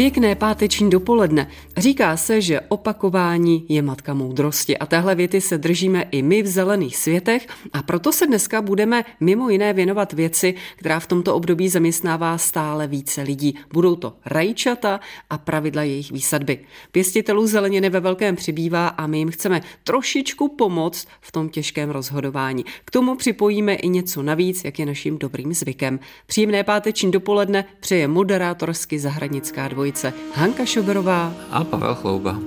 Pěkné páteční dopoledne. Říká se, že opakování je matka moudrosti a téhle věty se držíme i my v zelených světech a proto se dneska budeme mimo jiné věnovat věci, která v tomto období zaměstnává stále více lidí. Budou to rajčata a pravidla jejich výsadby. Pěstitelů zeleniny ve velkém přibývá a my jim chceme trošičku pomoct v tom těžkém rozhodování. K tomu připojíme i něco navíc, jak je naším dobrým zvykem. Příjemné páteční dopoledne přeje moderátorsky zahradnická dvojice dvojice Hanka Šoberová a Pavel Chlouba.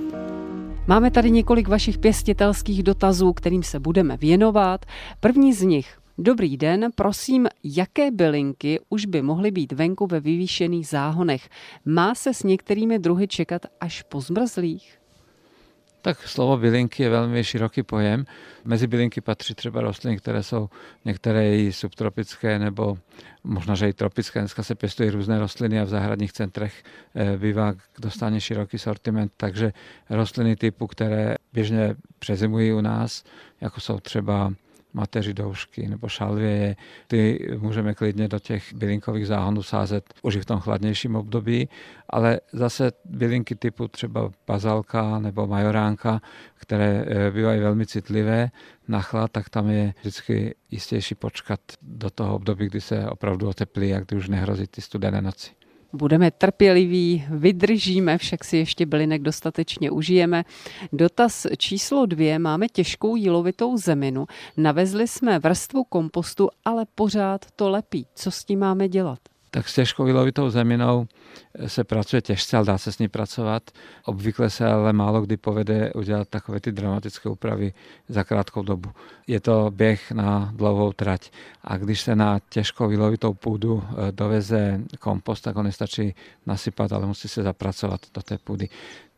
Máme tady několik vašich pěstitelských dotazů, kterým se budeme věnovat. První z nich. Dobrý den, prosím, jaké bylinky už by mohly být venku ve vyvýšených záhonech? Má se s některými druhy čekat až po zmrzlých? Tak slovo bylinky je velmi široký pojem. Mezi bylinky patří třeba rostliny, které jsou některé i subtropické nebo možná, že i tropické. Dneska se pěstují různé rostliny a v zahradních centrech eh, bývá dostane široký sortiment, takže rostliny typu, které běžně přezimují u nás, jako jsou třeba mateři doušky nebo šalvěje, ty můžeme klidně do těch bylinkových záhonů sázet už v tom chladnějším období, ale zase bylinky typu třeba bazalka nebo majoránka, které eh, bývají velmi citlivé na chlad, tak tam je vždycky jistější počkat do toho období, kdy se opravdu oteplí a kdy už nehrozí ty studené noci. Budeme trpěliví, vydržíme, však si ještě bylinek dostatečně užijeme. Dotaz číslo dvě. Máme těžkou jílovitou zeminu. Navezli jsme vrstvu kompostu, ale pořád to lepí. Co s tím máme dělat? Tak s těžkou jílovitou zeminou se pracuje těžce, ale dá se s ní pracovat. Obvykle se ale málo kdy povede udělat takové ty dramatické úpravy za krátkou dobu. Je to běh na dlouhou trať a když se na těžkou jílovitou půdu eh, doveze kompost, tak ho nestačí nasypat, ale musí se zapracovat do té půdy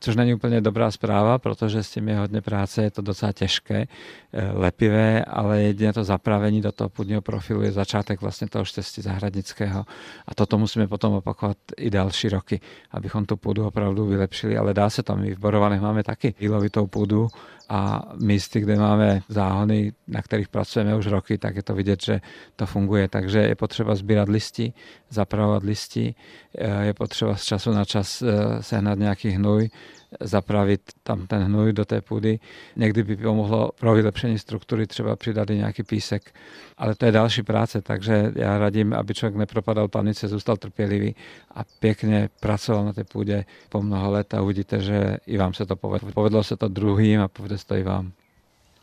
což není úplně dobrá zpráva, protože s tím je hodně práce, je to docela těžké, eh, lepivé, ale jedině to zapravení do toho půdního profilu je začátek vlastně toho štěstí zahradnického. A toto musíme potom opakovat i další roky, abychom tu půdu opravdu vylepšili, ale dá se to. My v Borovanech máme taky jílovitou půdu a místy, kde máme záhony, na kterých pracujeme už roky, tak je to vidět, že to funguje. Takže je potřeba sbírat listy, zapravovat listy, eh, je potřeba z času na čas eh, sehnat nějaký hnůj, zapravit tam ten hnůj do té půdy. Někdy by pomohlo pro vylepšení struktury třeba přidat i nějaký písek, ale to je další práce, takže já radím, aby člověk nepropadal panice, zůstal trpělivý a pěkně pracoval na té půdě po mnoho let a uvidíte, že i vám se to povedlo. Povedlo se to druhým a povede to i vám.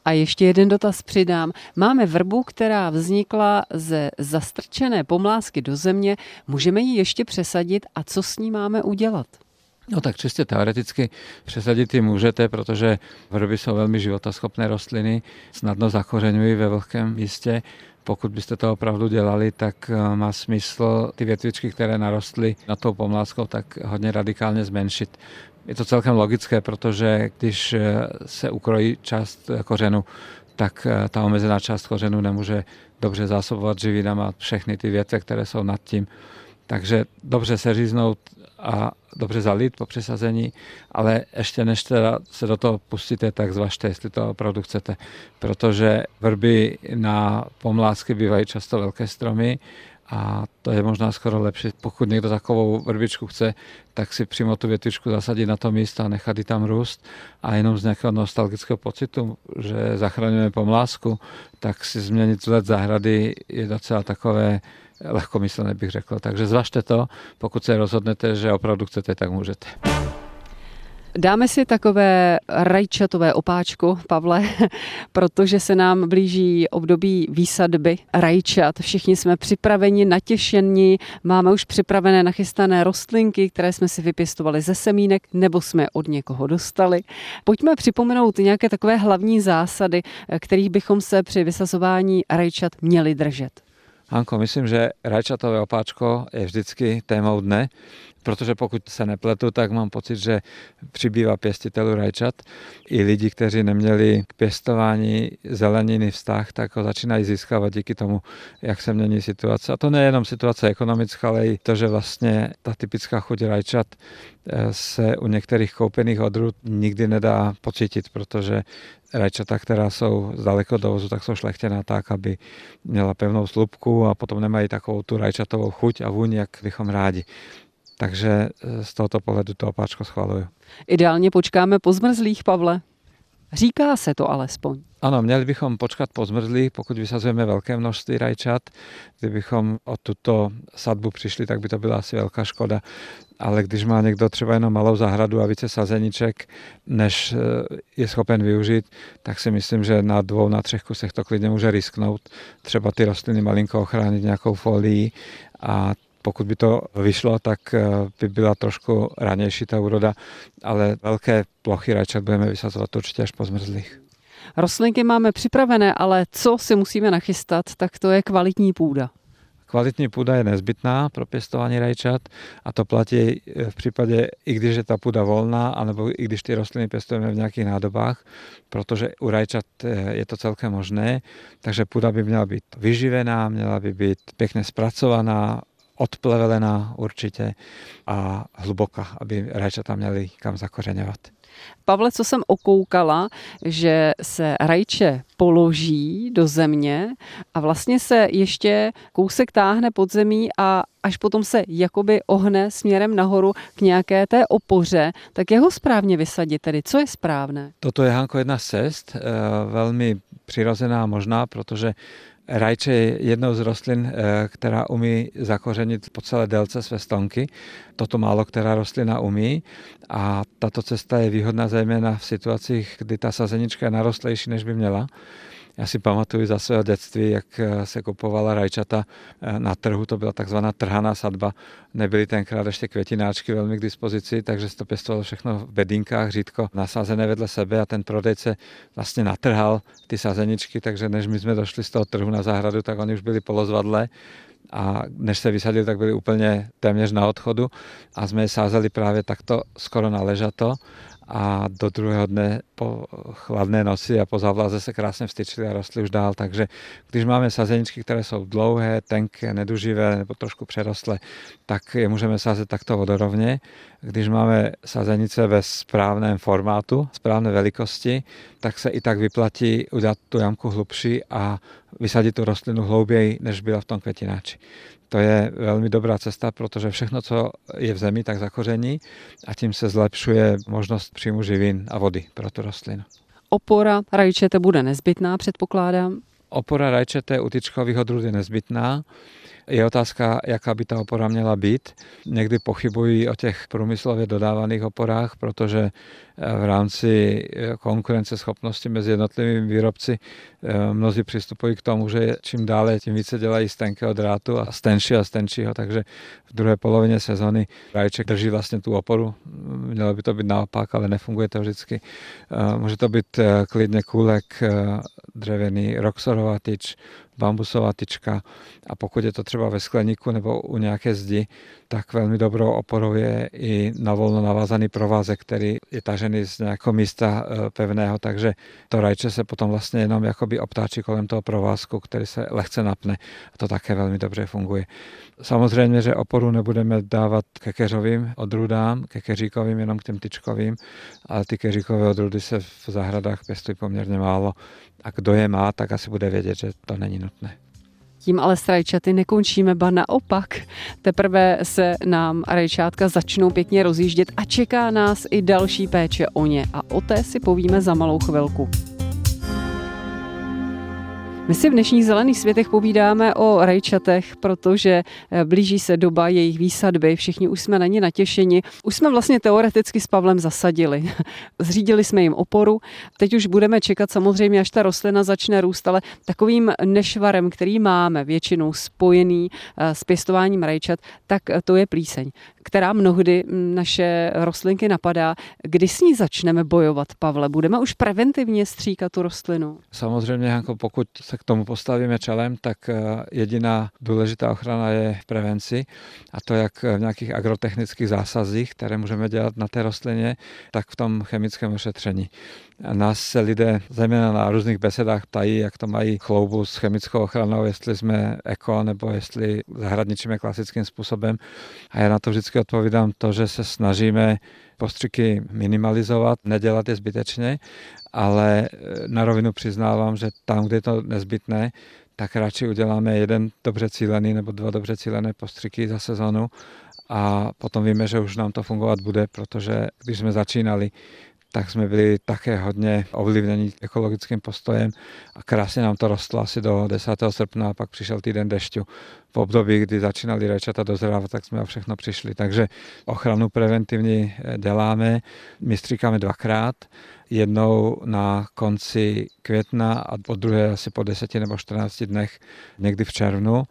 A ještě jeden dotaz přidám. Máme vrbu, která vznikla ze zastrčené pomlásky do země. Můžeme ji ještě přesadit a co s ní máme udělat? No tak čistě teoreticky přesadit ji můžete, protože vrby jsou velmi životaschopné rostliny, snadno zakořeňují ve vlhkém místě. Pokud byste to opravdu dělali, tak eh, má smysl ty větvičky, které narostly na tou pomláskou, tak hodně radikálně zmenšit. Je to celkem logické, protože když eh, se ukrojí část kořenu, tak eh, ta omezená část kořenu nemůže dobře zásobovat živinama všechny ty větve, které jsou nad tím. Takže dobře seříznout a dobře zalít po přesazení, ale ještě než teda se do toho pustíte, tak zvažte, jestli to opravdu chcete, protože vrby na pomlásky bývají často velké stromy a to je možná skoro lepší. Pokud někdo takovou vrbičku chce, tak si přímo tu větvičku zasadit na to místo a nechat ji tam růst a jenom z nějakého nostalgického pocitu, že zachraňujeme pomlásku, tak si změnit vzhled zahrady je docela takové lehkomyslné bych řekl. Takže zvažte to, pokud se rozhodnete, že opravdu chcete, tak můžete. Dáme si takové rajčatové opáčko, Pavle, protože se nám blíží období výsadby rajčat. Všichni jsme připraveni, natěšení, máme už připravené nachystané rostlinky, které jsme si vypěstovali ze semínek nebo jsme od někoho dostali. Pojďme připomenout nějaké takové hlavní zásady, kterých bychom se při vysazování rajčat měli držet. Hanko, myslím, že rajčatové opáčko je vždycky témou dne, protože pokud se nepletu, tak mám pocit, že přibývá pěstitelů rajčat. I lidi, kteří neměli k pěstování zeleniny vztah, tak ho začínají získávat díky tomu, jak se mění situace. A to nejenom situace ekonomická, ale i to, že vlastně ta typická chuť rajčat eh, se u některých koupených odrůd nikdy nedá pocítit, protože rajčata, která jsou z daleko dovozu, tak jsou šlechtěná tak, aby měla pevnou slupku a potom nemají takovou tu rajčatovou chuť a vůň, jak bychom rádi. Takže e, z tohoto pohledu to opáčko schvaluju. Ideálně počkáme po zmrzlých, Pavle. Říká se to alespoň. Ano, měli bychom počkat po zmrzlých, pokud vysazujeme velké množství rajčat. Kdybychom o tuto sadbu přišli, tak by to byla asi velká škoda. Ale když má někdo třeba jenom malou zahradu a více sazeniček, než e, je schopen využít, tak si myslím, že na dvou, na třech kusech to klidně může risknout. Třeba ty rostliny malinko ochránit nějakou folií a pokud by to vyšlo, tak eh, by byla trošku ranější ta úroda, ale velké plochy rajčat budeme vysazovat určitě až po zmrzlých. Rostlinky máme připravené, ale co si musíme nachystat, tak to je kvalitní půda. Kvalitní půda je nezbytná pro pěstování rajčat a to platí eh, v případě, i když je ta půda volná, anebo i když ty rostliny pěstujeme v nějakých nádobách, protože u rajčat eh, je to celkem možné, takže půda by měla být vyživená, měla by být pěkně zpracovaná, odplevelená určitě a hluboká, aby rajčata měly kam zakořeňovat. Pavle, co jsem okoukala, že se rajče položí do země a vlastně se ještě kousek táhne pod zemí a až potom se jakoby ohne směrem nahoru k nějaké té opoře, tak jeho správně vysadit tedy. Co je správné? Toto je, Hanko, jedna z cest, eh, velmi přirozená možná, protože Rajče je jednou z rostlin, eh, která umí zakořenit po celé délce své stonky. Toto málo která rostlina umí a tato cesta je výhodná zejména v situacích, kdy ta sazenička je narostlejší, než by měla. Já si pamatuju za svého dětství, jak eh, se kupovala rajčata eh, na trhu, to byla takzvaná trhaná sadba. Nebyly tenkrát ještě květináčky velmi k dispozici, takže se to pěstovalo všechno v bedinkách, řídko nasázené vedle sebe a ten prodejce vlastně natrhal ty sazeničky, takže než my jsme došli z toho trhu na zahradu, tak oni už byli polozvadle a než se vysadili, tak byli úplně téměř na odchodu. A jsme je sázeli právě takto skoro na ležato a do druhého dne po chladné noci a po zavlaze se krásně vstyčili a rostly už dál. Takže když máme sazeničky, které jsou dlouhé, tenké, neduživé nebo trošku přerostlé, tak je můžeme sázet takto vodorovně. Když máme sazenice ve správném formátu, správné velikosti, tak se i tak vyplatí udělat tu jamku hlubší a vysadit tu rostlinu hlouběji, než byla v tom květináči. To je velmi dobrá cesta, protože všechno, co je v zemi, tak zakoření a tím se zlepšuje možnost příjmu živin a vody pro tu rostlinu. Opora rajčete bude nezbytná, předpokládám? Opora rajčete u tyčkových odrůd je nezbytná. Je otázka, jaká by ta opora měla být. Někdy pochybují o těch průmyslově dodávaných oporách, protože v rámci eh, konkurenceschopnosti mezi jednotlivými výrobci eh, mnozí přistupují k tomu, že čím dále, tím více dělají z tenkého drátu a z tenší a z tenčího, takže v druhé polovině sezony rajček drží vlastně tu oporu. Mělo by to být naopak, ale nefunguje to vždycky. Může to být klidně kůlek, dřevěný roxorová tyč, bambusová tyčka a pokud je to třeba ve skleníku nebo u nějaké zdi, tak velmi dobrou oporou je i na volno navázaný provázek, který je tažený z nějakého místa e, pevného, takže to rajče se potom vlastně jenom jakoby obtáčí kolem toho provázku, který se lehce napne a to také velmi dobře funguje. Samozřejmě, že oporu nebudeme dávat ke keřovým odrůdám, ke keříkovým, jenom k těm tyčkovým, ale ty keříkové odrůdy se v zahradách pěstují poměrně málo a kdo je má, tak asi bude vědět, že to není nutné. Tím ale s rajčaty nekončíme, ba naopak. Teprve se nám rajčátka začnou pěkně rozjíždět a čeká nás i další péče o ně a o té si povíme za malou chvilku. My si v dnešních zelených světech povídáme o rajčatech, protože eh, blíží se doba jejich výsadby, všichni už jsme na ně natěšeni. Už jsme vlastně teoreticky s Pavlem zasadili. Zřídili jsme jim oporu, teď už budeme čekat samozřejmě, až ta rostlina začne růst, ale takovým nešvarem, který máme většinou spojený eh, s pěstováním rajčat, tak to je plíseň, která mnohdy hm, naše rostlinky napadá. Kdy s ní začneme bojovat, Pavle? Budeme už preventivně stříkat tu rostlinu? Samozřejmě, jako pokud se k tomu postavíme čelem, tak jediná důležitá ochrana je v prevenci a to jak v nějakých agrotechnických zásazích, které můžeme dělat na té rostlině, tak v tom chemickém ošetření. Nás se lidé zejména na různých besedách ptají, jak to mají chloubu s chemickou ochranou, jestli jsme eko nebo jestli zahradničíme klasickým způsobem. A já na to vždycky odpovídám to, že se snažíme postřiky minimalizovat, nedělat je zbytečně, ale na rovinu přiznávám, že tam, kde je to nezbytné, tak radši uděláme jeden dobře cílený nebo dva dobře cílené postřiky za sezonu a potom víme, že už nám to fungovat bude, protože když jsme začínali, tak jsme byli také hodně ovlivněni ekologickým postojem a krásně nám to rostlo asi do 10. srpna a pak přišel týden dešťu. V období, kdy začínali rajčata dozrávat, tak jsme o všechno přišli. Takže ochranu preventivní eh, děláme, my stříkáme dvakrát, jednou na konci května a po druhé asi po 10 nebo 14 dnech někdy v červnu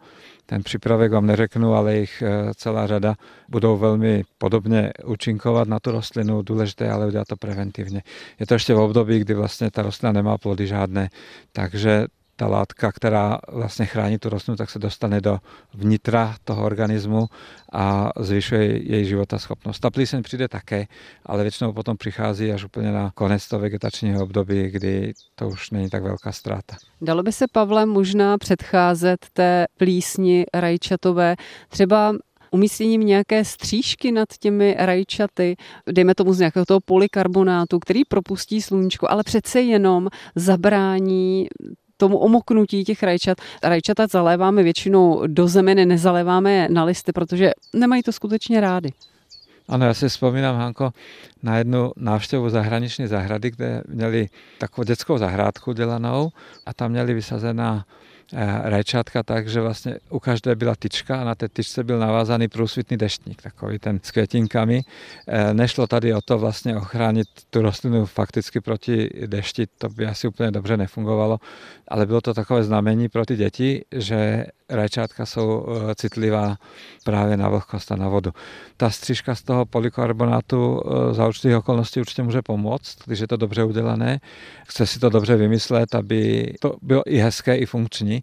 ten přípravek vám neřeknu, ale jich eh, celá řada budou velmi podobně účinkovat na tu rostlinu. Důležité ale udělat to preventivně. Je to ještě v období, kdy vlastně ta rostlina nemá plody žádné, takže ta látka, která vlastně chrání tu rostlinu, tak se dostane do vnitra toho organismu a zvyšuje její životaschopnost. Ta plíseň přijde také, ale většinou potom přichází až úplně na konec toho vegetačního období, kdy to už není tak velká ztráta. Dalo by se, Pavle, možná předcházet té plísni rajčatové třeba umístěním nějaké střížky nad těmi rajčaty, dejme tomu z nějakého toho polykarbonátu, který propustí sluníčko, ale přece jenom zabrání tomu omoknutí těch rajčat. Rajčata zaléváme většinou do zeminy, nezaléváme je na listy, protože nemají to skutečně rády. Ano, já si vzpomínám, Hanko, na jednu návštěvu zahraniční zahrady, kde měli takovou dětskou zahrádku dělanou a tam měli vysazená rajčátka tak, že vlastně u každé byla tyčka a na té tyčce byl navázaný průsvitný deštník, takový ten s květinkami. Eh, nešlo tady o to vlastně ochránit tu rostlinu fakticky proti dešti, to by asi úplně dobře nefungovalo, ale bylo to takové znamení pro ty děti, že rajčátka jsou eh, citlivá právě na vlhkost a na vodu. Ta střížka z toho polykarbonátu za určitých okolností určitě může pomoct, když je to dobře udělané. Chce si to dobře vymyslet, aby to bylo i hezké, i funkční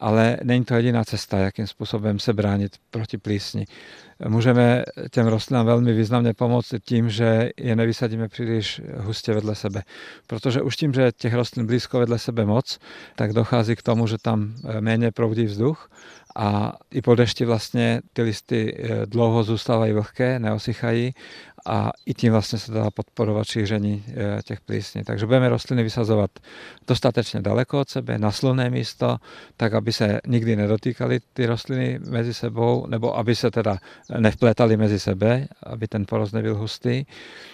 ale není to jediná cesta, jakým způsobem se bránit proti plísni. Můžeme těm rostlinám velmi významně pomoct tím, že je nevysadíme příliš hustě vedle sebe. Protože už tím, že těch rostlin blízko vedle sebe moc, tak dochází k tomu, že tam méně proudí vzduch a i po dešti vlastně ty listy eh, dlouho zůstávají vlhké, neosychají a i tím vlastně se dá podporovat šíření eh, těch plísní. Takže budeme rostliny vysazovat dostatečně daleko od sebe, na slunné místo, tak aby se nikdy nedotýkaly ty rostliny mezi sebou, nebo aby se teda nevplétaly mezi sebe, aby ten porost nebyl hustý.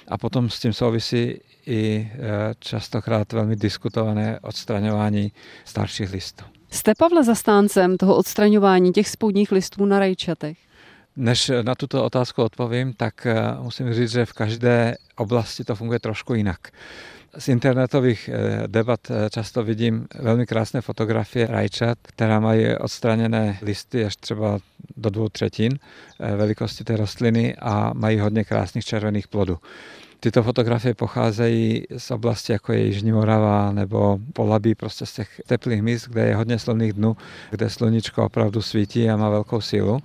A potom s tím souvisí i eh, častokrát velmi diskutované odstraňování starších listů. Jste, Pavle, zastáncem toho odstraňování těch spodních listů na rajčatech? Než na tuto otázku odpovím, tak eh, musím říct, že v každé oblasti to funguje trošku jinak. Z internetových eh, debat eh, často vidím velmi krásné fotografie rajčat, která mají odstraněné listy až třeba do dvou třetin velikosti té rostliny a mají hodně krásných červených plodů. Tyto fotografie pocházejí z oblasti jako je Jižní Morava nebo Polabí, prostě z těch teplých míst, kde je hodně slunných dnů, kde sluníčko opravdu svítí a má velkou sílu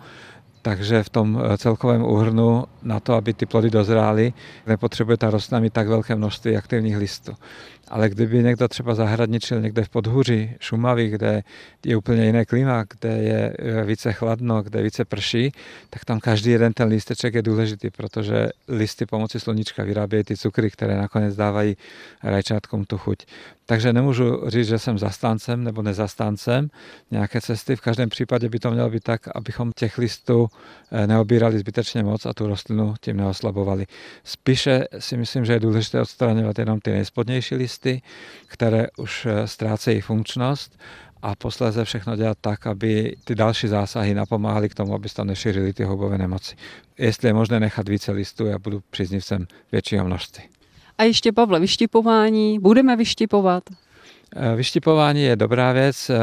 takže v tom eh, celkovém úhrnu na to, aby ty plody dozrály, nepotřebuje ta rostlina mít tak velké množství aktivních listů. Ale kdyby někdo třeba zahradničil někde v podhůří Šumavy, kde je úplně jiné klima, kde je eh, více chladno, kde více prší, tak tam každý jeden ten lísteček je důležitý, protože listy pomocí sluníčka vyrábějí ty cukry, které nakonec dávají rajčátkům tu chuť. Takže nemůžu říct, že jsem zastáncem nebo nezastáncem nějaké cesty. V každém případě by to mělo být tak, abychom těch listů eh, neobírali zbytečně moc a tu rostlinu tím neoslabovali. Spíše si myslím, že je důležité odstraňovat jenom ty nejspodnější listy, které už eh, ztrácejí funkčnost a posléze všechno dělat tak, aby ty další zásahy napomáhaly k tomu, aby se tam nešířily ty houbové nemoci. Jestli je možné nechat více listů, já budu příznivcem většího množství. A ještě, Pavle, vyštipování. Budeme vyštipovat? Eh, vyštipování je dobrá věc. Eh,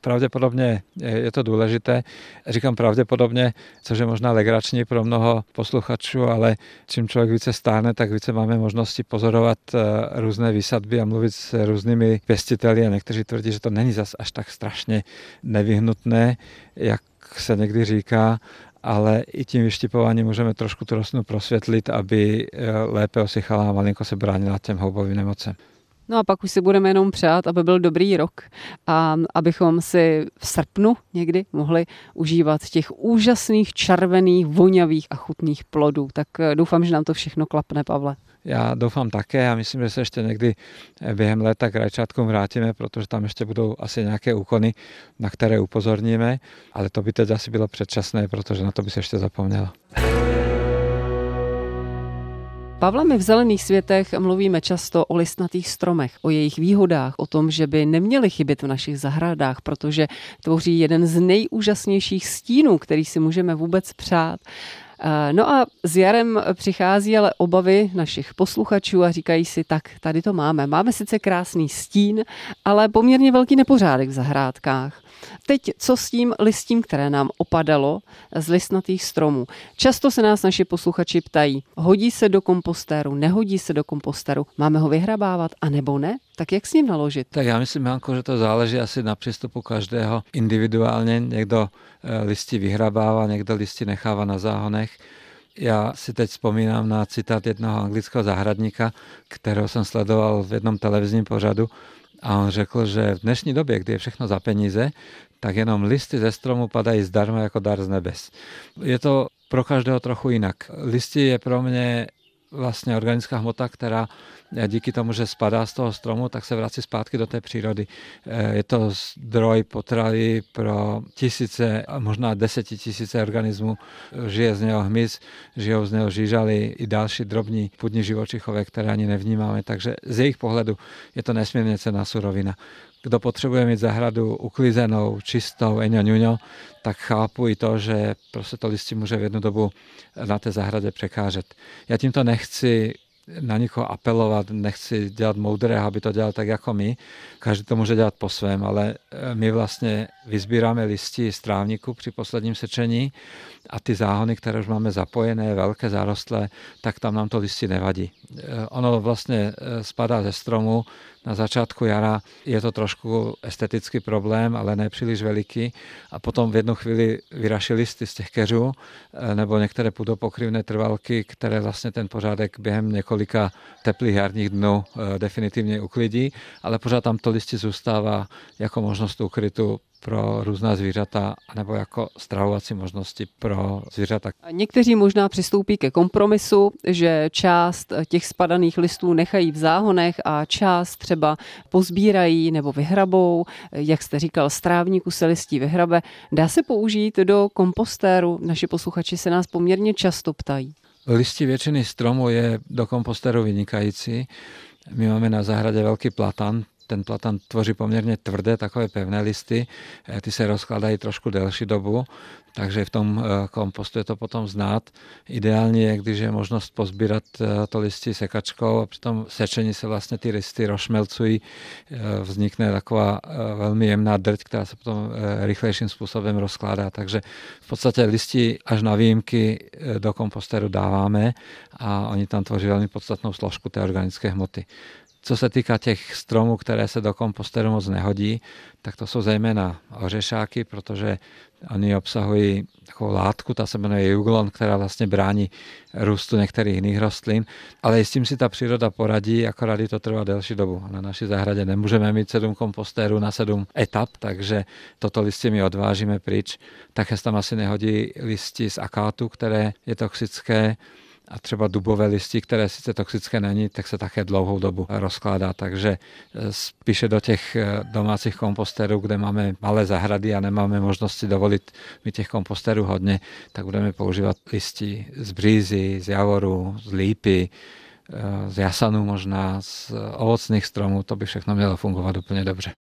pravděpodobně je to důležité. Říkám pravděpodobně, což je možná legrační pro mnoho posluchačů, ale čím člověk více stáhne, tak více máme možnosti pozorovat eh, různé výsadby a mluvit s různými pěstiteli a někteří tvrdí, že to není zas až tak strašně nevyhnutné, jak se někdy říká, ale i tím vyštipováním můžeme trošku tu rostlinu prosvětlit, aby eh, lépe osychala a malinko se bránila těm houbovým nemocem. No a pak už si budeme jenom přát, aby byl dobrý rok a abychom si v srpnu někdy mohli užívat těch úžasných, červených, vonavých a chutných plodů. Tak eh, doufám, že nám to všechno klapne, Pavle. Já doufám také a myslím, že se ještě někdy eh, během léta k rajčátkům vrátíme, protože tam ještě budou asi nějaké úkony, na které upozorníme, ale to by teď asi bylo předčasné, protože na to by se ještě zapomnělo. Pavle, my v Zelených světech mluvíme často o listnatých stromech, o jejich výhodách, o tom, že by neměly chybět v našich zahradách, protože tvoří jeden z nejúžasnějších stínů, který si můžeme vůbec přát. Eh, no a s jarem přichází ale obavy našich posluchačů a říkají si, tak tady to máme. Máme sice krásný stín, ale poměrně velký nepořádek v zahrádkách. Teď co s tím listím, které nám opadalo z listnatých stromů? Často se nás naši posluchači ptají, hodí se do kompostéru, nehodí se do kompostéru, máme ho vyhrabávat, anebo ne? Tak jak s ním naložit? Tak já myslím, Janko, že to záleží asi na přístupu každého individuálně. Někdo eh, listy vyhrabává, někdo listy nechává na záhonech. Já si teď vzpomínám na citát jednoho anglického zahradníka, kterého jsem sledoval v jednom televizním pořadu a on řekl, že v dnešní době, kdy je všechno za peníze, tak jenom listy ze stromu padají zdarma jako dar z nebes. Je to pro každého trochu jinak. Listy je pro mě vlastně organická hmota, která díky tomu, že spadá z toho stromu, tak se vrací zpátky do té přírody. Eh, je to zdroj potravy pro tisíce, možná desetitisíce organismů. Žije z něho hmyz, žijou z něho žížaly i další drobní půdní živočichové, které ani nevnímáme. Takže z jejich pohledu je to nesmírně cená surovina kdo potřebuje mít zahradu uklizenou, čistou, eňo, tak chápu i to, že prostě to listí může v jednu dobu na té zahradě překážet. Já tímto nechci na nikoho apelovat, nechci dělat moudrého, aby to dělal tak jako my. Každý to může dělat po svém, ale eh, my vlastně vyzbíráme listy z trávníku při posledním sečení a ty záhony, které už máme zapojené, velké zarostlé, tak tam nám to listy nevadí. Eh, ono vlastně eh, spadá ze stromu, na začátku jara je to trošku estetický problém, ale ne příliš veliký. A potom v jednu chvíli vyraší listy z těch keřů nebo některé půdopokryvné trvalky, které vlastně ten pořádek během několika teplých jarních dnů definitivně uklidí, ale pořád tam to listí zůstává jako možnost ukrytu pro různá zvířata nebo jako stravovací možnosti pro zvířata. Někteří možná přistoupí ke kompromisu, že část těch spadaných listů nechají v záhonech a část třeba pozbírají nebo vyhrabou. Jak jste říkal, strávníku se listí vyhrabe. Dá se použít do kompostéru? Naši posluchači se nás poměrně často ptají. Listí většiny stromů je do kompostéru vynikající. My máme na zahradě velký platan, ten platan tvoří poměrně tvrdé takové pevné listy, eh, ty se rozkladají trošku delší dobu, takže v tom eh, kompostu je to potom znát. Ideálně je, když je možnost pozbírat eh, to listí sekačkou a při tom sečení se vlastně ty listy rozšmelcují, vznikne taková velmi jemná drť, která se potom rychlejším způsobem rozkládá. Takže v podstatě listí až na výjimky do komposteru dáváme a oni tam tvoří velmi podstatnou složku té organické hmoty. Co se týká těch stromů, které se do komposteru moc nehodí, tak to jsou zejména ořešáky, protože oni obsahují takovou látku, ta se jmenuje juglon, která vlastně brání růstu některých jiných rostlin, ale s tím si ta příroda poradí, akorát to trvá delší dobu. Na naší zahradě nemůžeme mít sedm kompostérů na sedm etap, takže toto listě my odvážíme pryč. Také se tam asi nehodí listi z akátu, které je toxické, a třeba dubové listy, které sice toxické není, tak se také dlouhou dobu rozkládá. Takže e, spíše do těch e, domácích kompostérů, kde máme malé zahrady a nemáme možnosti dovolit mít těch kompostérů hodně, tak budeme používat listy z břízy, z javoru, z lípy, e, z jasanu možná, z ovocných stromů. To by všechno mělo fungovat úplně dobře.